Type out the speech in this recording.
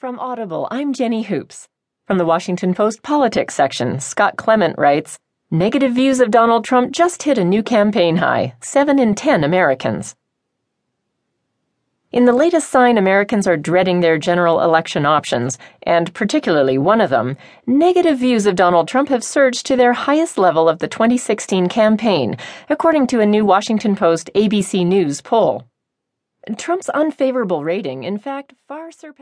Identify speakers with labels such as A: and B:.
A: From Audible, I'm Jenny Hoops. From the Washington Post Politics section, Scott Clement writes Negative views of Donald Trump just hit a new campaign high 7 in 10 Americans. In the latest sign Americans are dreading their general election options, and particularly one of them, negative views of Donald Trump have surged to their highest level of the 2016 campaign, according to a new Washington Post ABC News poll. Trump's unfavorable rating, in fact, far surpassed.